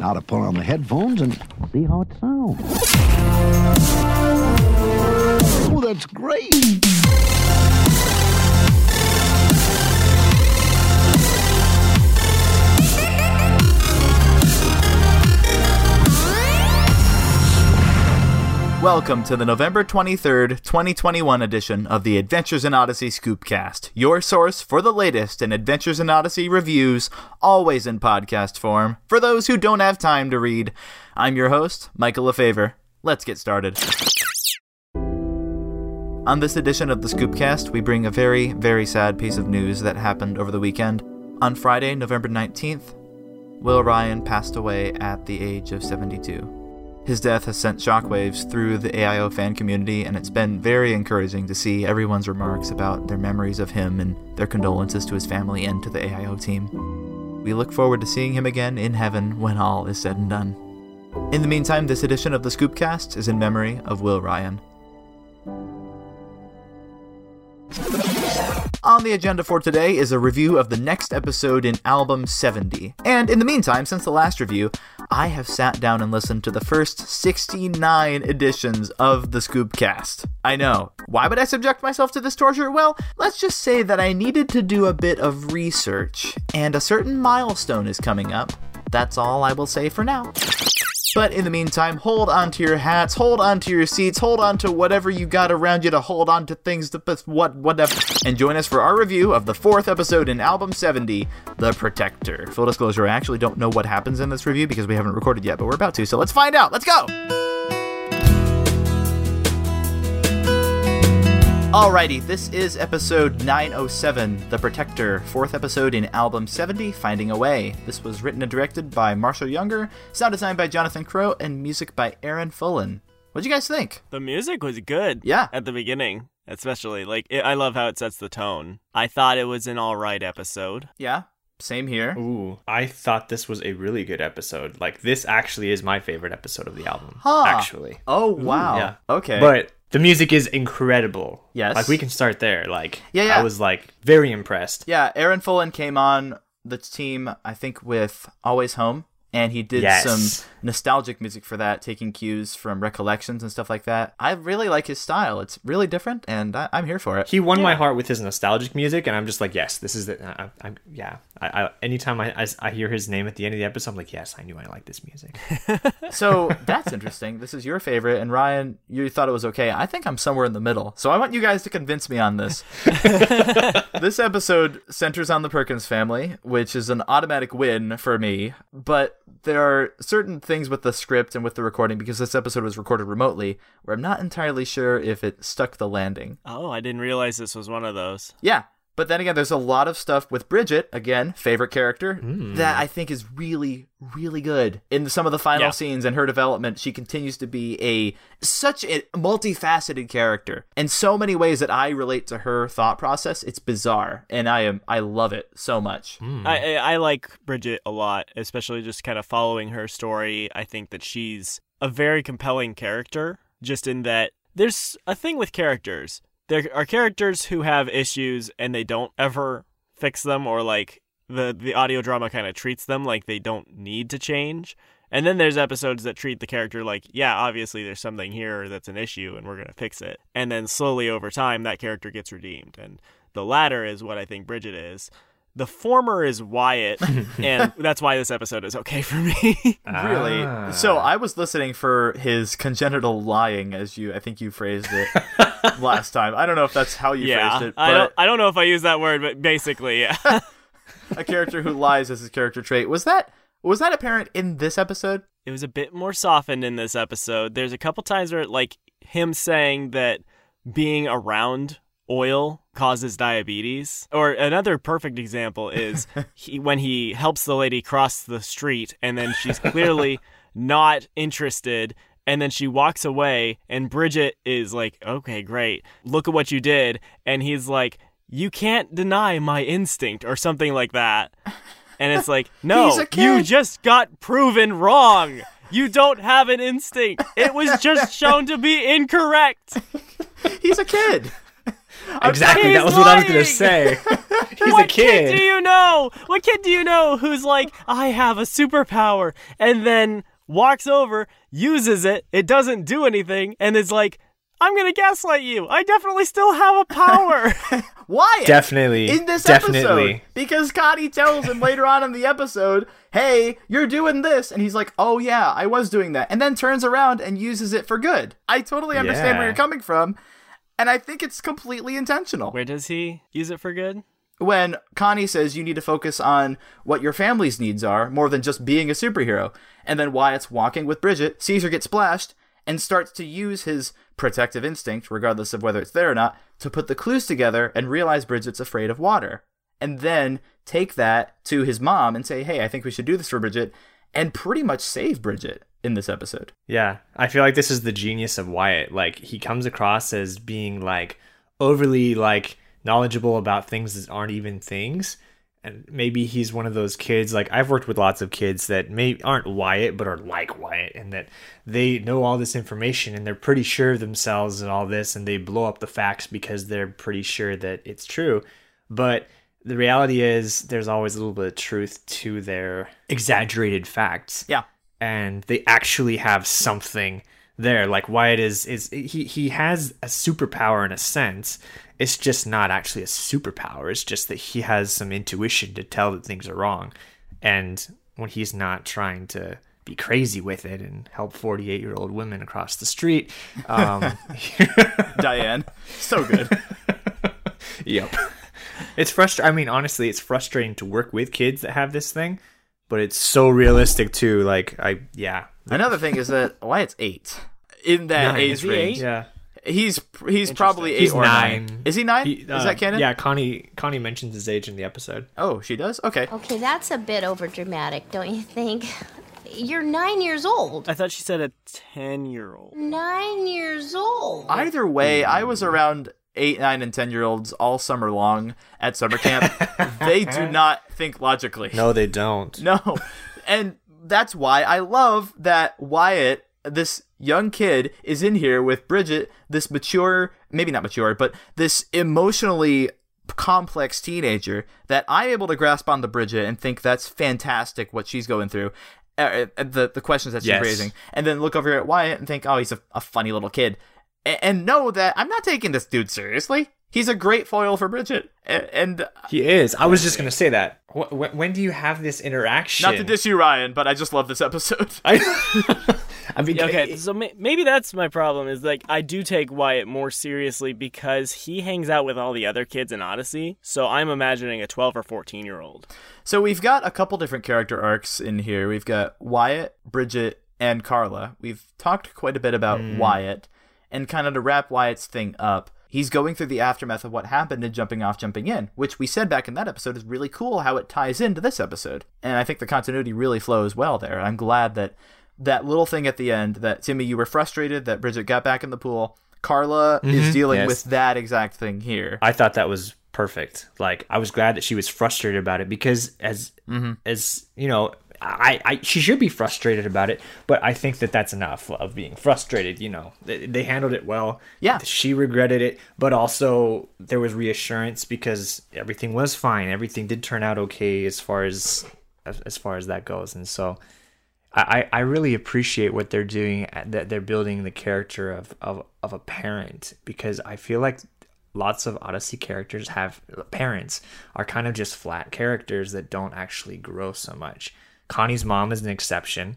Now to put on the headphones and see how it sounds. Oh, that's great! Welcome to the November 23rd, 2021 edition of the Adventures in Odyssey Scoopcast, your source for the latest in Adventures in Odyssey reviews, always in podcast form, for those who don't have time to read. I'm your host, Michael LeFavor. Let's get started. On this edition of the Scoopcast, we bring a very, very sad piece of news that happened over the weekend. On Friday, November 19th, Will Ryan passed away at the age of 72. His death has sent shockwaves through the AIO fan community, and it's been very encouraging to see everyone's remarks about their memories of him and their condolences to his family and to the AIO team. We look forward to seeing him again in heaven when all is said and done. In the meantime, this edition of the Scoopcast is in memory of Will Ryan. On the agenda for today is a review of the next episode in Album 70. And in the meantime, since the last review, I have sat down and listened to the first 69 editions of the Scoopcast. I know. Why would I subject myself to this torture? Well, let's just say that I needed to do a bit of research, and a certain milestone is coming up. That's all I will say for now. But in the meantime, hold on to your hats, hold on to your seats, hold on to whatever you got around you to hold on to things to what whatever. And join us for our review of the fourth episode in album 70, The Protector. Full disclosure, I actually don't know what happens in this review because we haven't recorded yet, but we're about to, so let's find out. Let's go! Alrighty, this is episode 907, The Protector, fourth episode in album 70, Finding a Way. This was written and directed by Marshall Younger, sound designed by Jonathan Crow, and music by Aaron Fullen. What'd you guys think? The music was good. Yeah. At the beginning, especially. Like, it, I love how it sets the tone. I thought it was an alright episode. Yeah, same here. Ooh, I thought this was a really good episode. Like, this actually is my favorite episode of the album. Huh. Actually. Oh, wow. yeah. Okay. But the music is incredible. Yes. Like, we can start there. Like, Yeah, yeah. I was, like, very impressed. yeah, Aaron Fullen came on the team, I think, with Always Home. And he did Yes. some nostalgic music for that, taking cues from recollections and stuff like that. I really like his style. It's really different, and I- I'm here for it. He won my heart with his nostalgic music, and I'm just like, yes, this is the. I, I, yeah, I, I, anytime I, I, I hear his name at the end of the episode, I'm like, yes, I knew I liked this music. So that's interesting. This is your favorite, and Ryan, you thought it was okay. I think I'm somewhere in the middle. So I want you guys to convince me on this. this episode centers on the Perkins family, which is an automatic win for me. But there are certain things with the script and with the recording, because this episode was recorded remotely, where I'm not entirely sure if it stuck the landing. Oh, I didn't realize this was one of those. Yeah. But then again, there's a lot of stuff with Bridget, again, favorite character, hmm. that I think is really, really good. In some of the final Yeah. scenes and her development, she continues to be a such a multifaceted character. In so many ways that I relate to her thought process, it's bizarre. And I am I love it so much. Hmm. I, I I like Bridget a lot, especially just kind of following her story. I think that she's a very compelling character, just in that there's a thing with characters. There are characters who have issues and they don't ever fix them, or like the the audio drama kind of treats them like they don't need to change. And then there's episodes that treat the character like, yeah, obviously there's something here that's an issue and we're going to fix it. And then slowly over time, that character gets redeemed. And the latter is what I think Bridget is. The former is Wyatt, and that's why this episode is okay for me. Really? Ah. So I was listening for his congenital lying, as you I think you phrased it last time. I don't know if that's how you yeah, phrased it, I don't, I don't know if I use that word, but basically, yeah. a character who lies as his character trait. Was that was that apparent in this episode? it was a bit more softened in this episode. There's a couple times where, like, him saying that being around oil causes diabetes. Or another perfect example is he, when he helps the lady cross the street and then she's clearly not interested. And then she walks away, and Bridget is like, okay, great. Look at what you did. And he's like, you can't deny my instinct, or something like that. And it's like, no, you just got proven wrong. You don't have an instinct. It was just shown to be incorrect. He's a kid. exactly. That was what I was gonna say. He's what a kid. kid. do you know? What kid do you know who's like, I have a superpower, and then walks over, uses it, it doesn't do anything, and is like, I'm gonna gaslight you. I definitely still have a power. Why? Definitely. in this definitely. episode because Connie tells him later on in the episode, "Hey, you're doing this," and he's like, "Oh yeah, I was doing that," and then turns around and uses it for good. I totally understand where you're coming from, and I think it's completely intentional. Where does he use it for good? When Connie says you need to focus on what your family's needs are more than just being a superhero, and then Wyatt's walking with Bridget, sees her get splashed, and starts to use his protective instinct, regardless of whether it's there or not, to put the clues together and realize Bridget's afraid of water. And then take that to his mom and say, hey, I think we should do this for Bridget, and pretty much save Bridget in this episode. Yeah, I feel like this is the genius of Wyatt. Like he comes across as being like overly like knowledgeable about things that aren't even things. And maybe he's one of those kids like I've worked with lots of kids that may aren't Wyatt but are like Wyatt and that they know all this information and they're pretty sure of themselves and all this and they blow up the facts because they're pretty sure that it's true. But the reality is there's always a little bit of truth to their exaggerated facts Yeah. and they actually have something there. Like Wyatt is is he he has a superpower in a sense. It's just not actually a superpower. It's just that he has some intuition to tell that things are wrong. And when he's not trying to be crazy with it and help 48 year old women across the street. Um, Diane. So good. yep. It's frustrating. I mean, honestly, it's frustrating to work with kids that have this thing, but it's so realistic too. Like, I, yeah. Another thing is that Wyatt's eight. In that Nine. age Is he range. eight? Yeah. He's he's probably eight He's or nine. nine. Is he nine? He- is uh, that canon? Yeah, Connie Connie mentions his age in the episode. Oh, she does. Okay. Okay, that's a bit overdramatic, don't you think? You're nine years old. I thought she said a 10 year old. Nine years old. Either way, I was around eight, nine, and ten year olds all summer long at summer camp. they do not think logically. No, they don't. No. And that's why I love that Wyatt, this young kid, is in here with Bridget, this mature, maybe not mature, but this emotionally complex teenager that I'm able to grasp on onto Bridget and think that's fantastic what she's going through. Uh, uh, the the questions that she's Yes. raising, and then look over here at Wyatt and think, oh, he's a, a funny little kid, A- and know that I'm not taking this dude seriously. He's a great foil for Bridget, A- and He is. I was just gonna say that. Wh- When do you have this interaction? not to diss you, Ryan, but I just love this episode. I, I mean, Yeah, okay, so may- maybe that's my problem. Is like I do take Wyatt more seriously because he hangs out with all the other kids in Odyssey. So I'm imagining a 12 or 14 year old. So we've got a couple different character arcs in here. We've got Wyatt, Bridget, and Carla. We've talked quite a bit about hmm. Wyatt, and kind of to wrap Wyatt's thing up, he's going through the aftermath of what happened and jumping off, jumping in, which we said back in that episode is really cool how it ties into this episode. And I think the continuity really flows well there. I'm glad that that little thing at the end that Timmy, you were frustrated that Bridget got back in the pool. Carla is mm-hmm. dealing Yes. with that exact thing here. I thought that was perfect. Like I was glad that she was frustrated about it because as mm-hmm. as you know, I, I she should be frustrated about it, but I think that that's enough of being frustrated. You know, they, they handled it well. Yeah. she regretted it, but also there was reassurance because everything was fine. Everything did turn out okay as far as as, as far as that goes, and so. I, I really appreciate what they're doing uh, that they're building the character of, of, of a parent because I feel like lots of Odyssey characters have uh, parents are kind of just flat characters that don't actually grow so much. Connie's mom is an exception,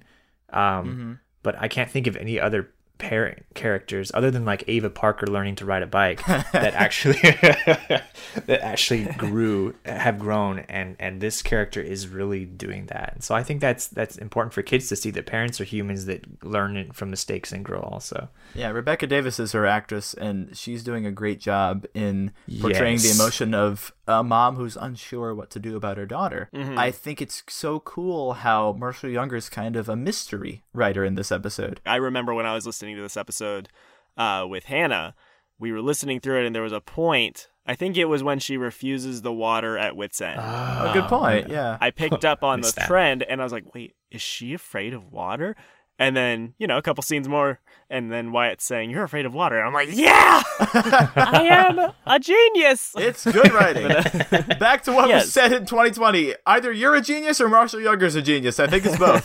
um, mm-hmm. but I can't think of any other parent characters other than like Ava Parker learning to ride a bike that actually that actually grew have grown and and this character is really doing that. And so I think that's that's important for kids to see that parents are humans that learn from mistakes and grow also. Yeah, Rebecca Davis is her actress, and she's doing a great job in portraying the emotion of a mom who's unsure what to do about her daughter. Mm-hmm. I think it's so cool how Marshall Younger is kind of a mystery writer in this episode. I remember when I was listening to this episode uh, with Hannah, we were listening through it, and there was a point. I think it was when she refuses the water at Whit's End. a good point. Yeah. I picked up on the that. trend, and I was like, "Wait, is she afraid of water?" And then, you know, a couple scenes more, and then Wyatt's saying, You're afraid of water. And I'm like, Yeah! I am a genius! It's good writing. Back to what was said in 2020. Either you're a genius or Marshall Younger's a genius. I think it's both.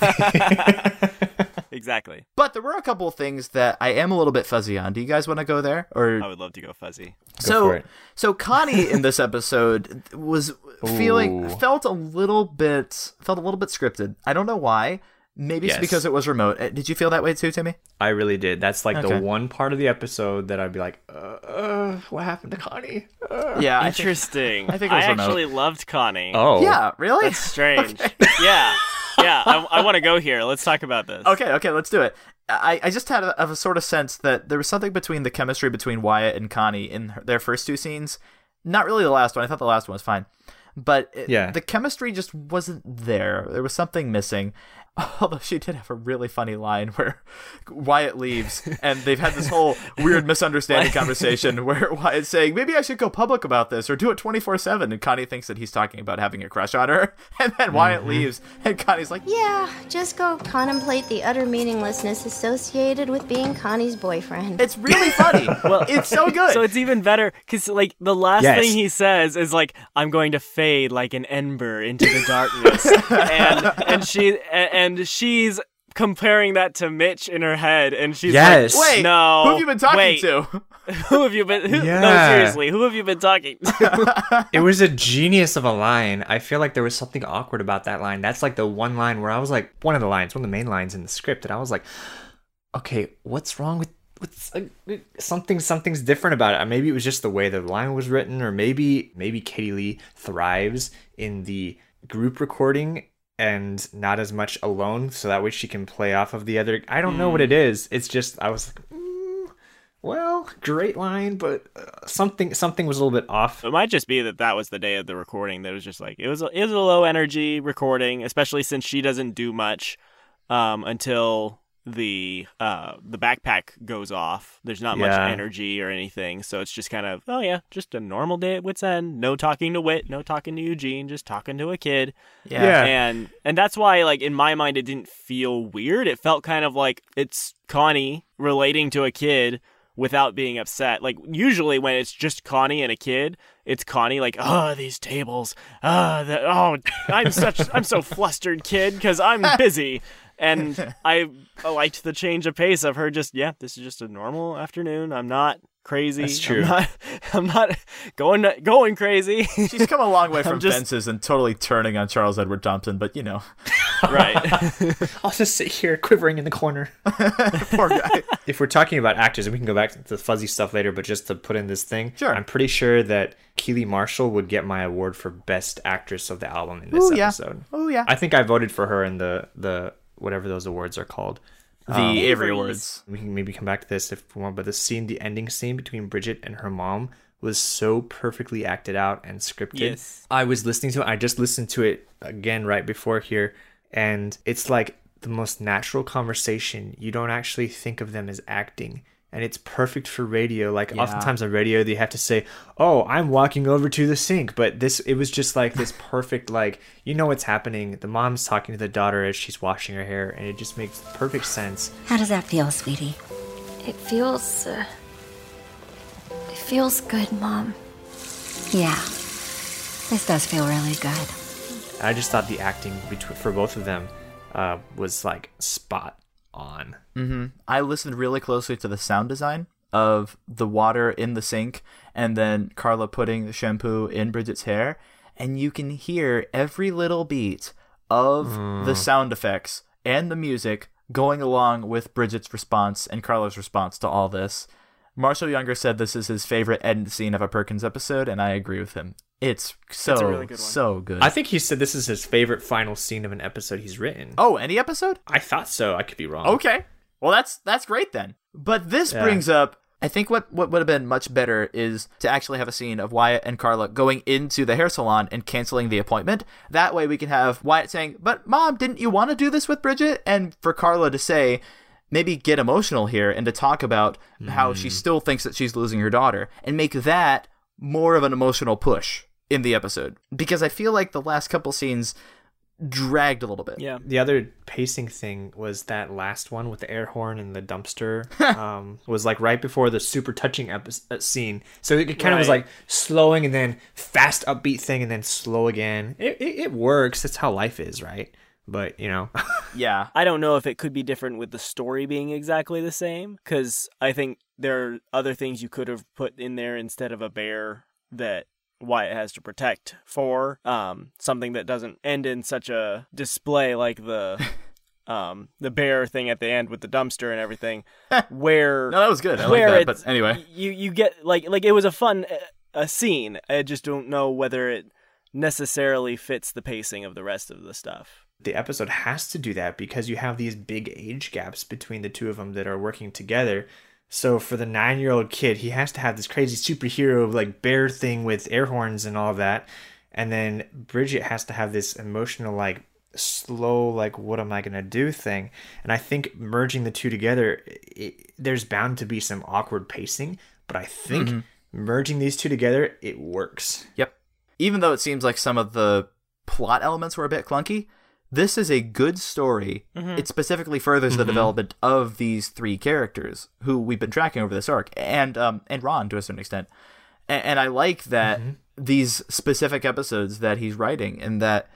Exactly. but there were a couple of things that I am a little bit fuzzy on. Do you guys want to go there? Or I would love to go fuzzy. so for so Connie in this episode was feeling Ooh. felt a little bit felt a little bit scripted. I don't know why. Maybe it's because it was remote. Uh, Did you feel that way too, Timmy? I really did. That's like Okay. the one part of the episode that I'd be like, uh, uh what happened to Connie? Uh. Yeah, I think, Interesting. I think it was remote. actually loved Connie. Oh, yeah, really? That's strange. Yeah. Yeah. I, I want to go here. Let's talk about this. Okay, okay, let's do it. I, I just had a, a sort of sense that there was something between the chemistry between Wyatt and Connie in her, their first two scenes. Not really the last one. I thought the last one was fine, but it- Yeah. the chemistry just wasn't there. There was something missing. Although she did have a really funny line where Wyatt leaves and they've had this whole weird misunderstanding conversation where Wyatt's saying, maybe I should go public about this or do it 24 7. And Connie thinks that he's talking about having a crush on her. And then Wyatt Mm-hmm. leaves and Connie's like, Yeah, just go contemplate the utter meaninglessness associated with being Connie's boyfriend. It's really funny. well, it's so good. So it's even better because, like, the last Yes. thing he says is like, "I'm going to fade like an ember into the darkness," and and she and she's comparing that to Mitch in her head, and she's Yes. like, Wait, no, who have you been talking wait, to? Who have you been? Who, No, seriously, who have you been talking to? It was a genius of a line. I feel like there was something awkward about that line. That's like the one line where I was like, one of the lines, one of the main lines in the script, and I was like, okay, what's wrong with what's uh, something? Something's different about it. Maybe it was just the way the line was written, or maybe maybe Katie Leigh thrives in the group recording and not as much alone, so that way she can play off of the other. I don't know what it is. It's just I was like. mm, Well, great line, but uh, something something was a little bit off. It might just be that that was the day of the recording. That was just like it was. A, it was a low energy recording, especially since she doesn't do much um, until the uh, the backpack goes off. There's not much energy or anything, so it's just kind of oh yeah, just a normal day at Whit's End. No talking to Whit, no talking to Eugene, just talking to a kid. Yeah. and and that's why like in my mind it didn't feel weird. It felt kind of like it's Connie relating to a kid without being upset. Like usually when it's just Connie and a kid, it's Connie like, "Oh, these tables. Ah, the, oh, I'm such I'm so flustered, kid, cuz I'm busy." And I liked the change of pace of her just, yeah, this is just a normal afternoon. I'm not crazy. That's true. I'm not, I'm not going going crazy. She's come a long way from just- fences and totally turning on Charles Edward Thompson, but you know, right. I'll just sit here quivering in the corner. poor guy. if we're talking about actors, and we can go back to the fuzzy stuff later, but just to put in this thing, Sure. I'm pretty sure that Keely Marshall would get my award for best actress of the album in this Ooh, yeah. episode. Oh yeah. I think I voted for her in the the whatever those awards are called. the Um, Avery Awards. We can maybe come back to this if we want, but the scene, the ending scene between Bridget and her mom was so perfectly acted out and scripted. Yes. I was listening to it. I just listened to it again right before here, and it's like the most natural conversation. You don't actually think of them as acting. And it's perfect for radio. Like Yeah. oftentimes on radio, they have to say, "Oh, I'm walking over to the sink," but this it was just like this perfect, like you know what's happening. The mom's talking to the daughter as she's washing her hair, and it just makes perfect sense. How does that feel, sweetie? It feels. Uh, it feels good, Mom. Yeah. This does feel really good. I just thought the acting between for both of them uh, was like spot on. Mm-hmm. I listened really closely to the sound design of the water in the sink and then Carla putting the shampoo in Bridget's hair, and you can hear every little beat of the sound effects and the music going along with Bridget's response and Carla's response to all this. Marshall Younger said this is his favorite end scene of a Perkins episode, and I agree with him. It's so really good one. so good. I think he said this is his favorite final scene of an episode he's written. oh, any episode? I thought so. I could be wrong. Okay. Well, that's that's great then. But this Yeah. brings up I think what what would have been much better is to actually have a scene of Wyatt and Carla going into the hair salon and canceling the appointment. That way we can have Wyatt saying, "But mom, didn't you want to do this with Bridget?" and for Carla to say, maybe get emotional here and to talk about how she hmm. still thinks that she's losing her daughter and make that more of an emotional push in the episode because I feel like the last couple scenes dragged a little bit. Yeah. The other pacing thing was that last one with the air horn and the dumpster um, was like right before the super touching epi- uh, scene. So it kind of was like slowing and then fast upbeat thing and then slow again. It, it, it works. That's how life is, right? But you know, Yeah. I don't know if it could be different with the story being exactly the same because I think there are other things you could have put in there instead of a bear that Wyatt has to protect for um something that doesn't end in such a display like the um the bear thing at the end with the dumpster and everything where No, that was good. I like where that. But anyway, you you get like like it was a fun uh, a scene I just don't know whether it necessarily fits the pacing of the rest of the stuff the episode has to do that because you have these big age gaps between the two of them that are working together. So for the nine year old kid, he has to have this crazy superhero like bear thing with air horns and all of that. And then Bridget has to have this emotional, like slow, like, what am I going to do thing. And I think merging the two together, it, there's bound to be some awkward pacing. But I think mm-hmm. merging these two together, it works. Yep. Even though it seems like some of the plot elements were a bit clunky, this is a good story. Mm-hmm. It specifically furthers the mm-hmm. development of these three characters who we've been tracking over this arc, and um and Ron to a certain extent. And, and I like that mm-hmm. these specific episodes that he's writing, and that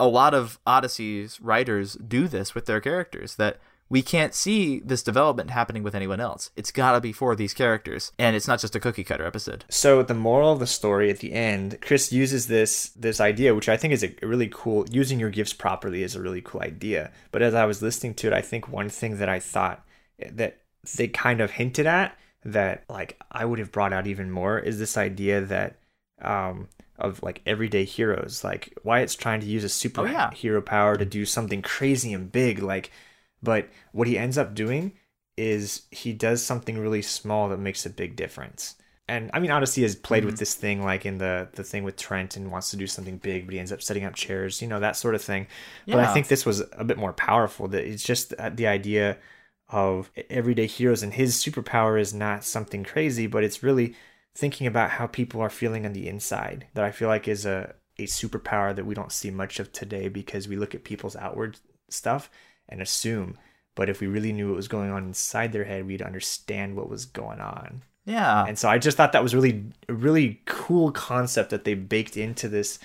a lot of Odyssey's writers do this with their characters. That we can't see this development happening with anyone else. It's got to be for these characters, and it's not just a cookie cutter episode. So the moral of the story at the end, Chris uses this this idea, which I think is a really cool. Using your gifts properly is a really cool idea. But as I was listening to it, I think one thing that I thought that they kind of hinted at that like I would have brought out even more is this idea that um of like everyday heroes. Like Wyatt's trying to use a superhero Oh, yeah. power to do something crazy and big, like but what he ends up doing is he does something really small that makes a big difference. And I mean, Odyssey has played with mm-hmm. this thing, like in the the thing with Trent, and wants to do something big, but he ends up setting up chairs, you know, that sort of thing. But I think this was a bit more powerful. That it's just the idea of everyday heroes, and his superpower is not something crazy, but it's really thinking about how people are feeling on the inside. That I feel like is a a superpower that we don't see much of today because we look at people's outward stuff and assume. But if we really knew what was going on inside their head, we'd understand what was going on. Yeah. And so I just thought that was really a really cool concept that they baked into this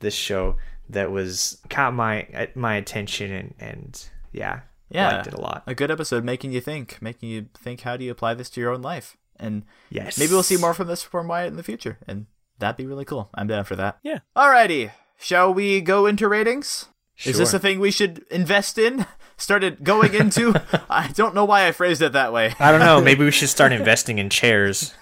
this show that was caught my my attention and and yeah, yeah, liked it a lot. A good episode making you think, making you think how do you apply this to your own life? And Yes. maybe we'll see more from this from Wyatt in the future, and that'd be really cool. I'm down for that. Yeah. Alrighty, shall we go into ratings? Is this a thing we should invest in? Started going into? I don't know why I phrased it that way. I don't know. Maybe we should start investing in chairs.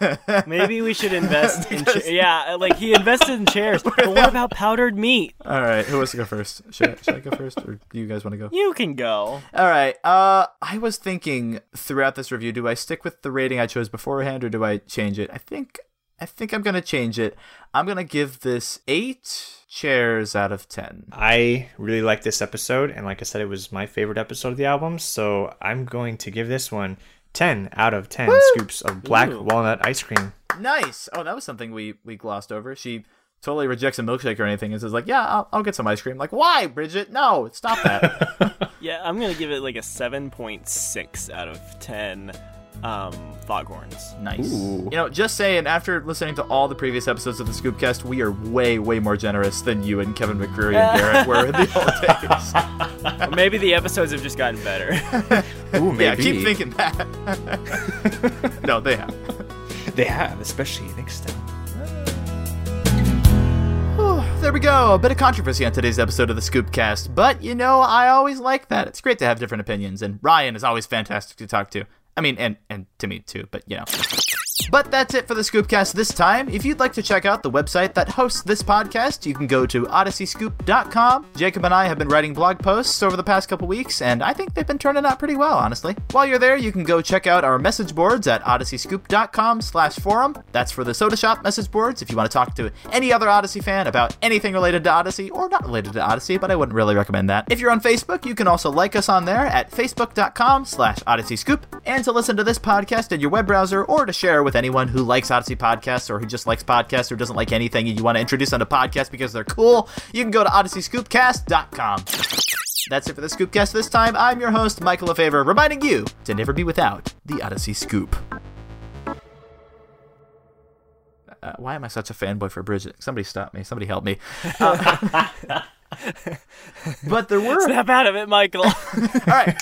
maybe we should invest in cha- yeah like he invested in chairs but what about powdered meat All right, who wants to go first? Should I, should I go first, or do you guys want to go? you can go All right. Uh, I was thinking throughout this review, do I stick with the rating I chose beforehand, or do I change it? I think I think I'm gonna change it. I'm gonna give this eight chairs out of ten. I really like this episode, and like I said, it was my favorite episode of the album. So I'm going to give this one 10 out of 10 scoops of black Ooh. walnut ice cream. Nice. Oh, that was something we we glossed over. She totally rejects a milkshake or anything and says like, "Yeah, I'll, I'll get some ice cream." Like, why, Bridget? No, stop that. yeah i'm gonna give it like a 7.6 out of 10 um foghorns nice. Ooh. You know, just saying. After listening to all the previous episodes of the Scoopcast, we are way way more generous than you and Kevin McCreary and Garrett were in the old days. or maybe the episodes have just gotten better Ooh, maybe. Yeah, keep thinking that. no, they have. They have, especially next time. Whew, there we go. A bit of controversy on today's episode of the Scoopcast, but you know, I always like that. It's great to have different opinions, and Ryan is always fantastic to talk to. I mean, and and to me too, but you know. But that's it for the Scoopcast this time. If you'd like to check out the website that hosts this podcast, you can go to odysseyscoop.com. Jacob and I have been writing blog posts over the past couple weeks, and I think they've been turning out pretty well, honestly. While you're there, you can go check out our message boards at odysseyscoop.com slash forum. That's for the Soda Shop message boards if you want to talk to any other Odyssey fan about anything related to Odyssey, or not related to Odyssey, but I wouldn't really recommend that. If you're on Facebook, you can also like us on there at facebook.com slash odysseyscoop. And to listen to this podcast in your web browser or to share with anyone who likes Odyssey podcasts or who just likes podcasts or doesn't like anything and you want to introduce them to podcasts because they're cool, you can go to odysseyscoopcast.com. That's it for the Scoopcast this time. I'm your host, Michael LeFavor, reminding you to never be without the Odyssey Scoop. Uh, why am I such a fanboy for Bridget? Somebody stop me. Somebody help me. Uh, but there were. Snap out of it, Michael. All right.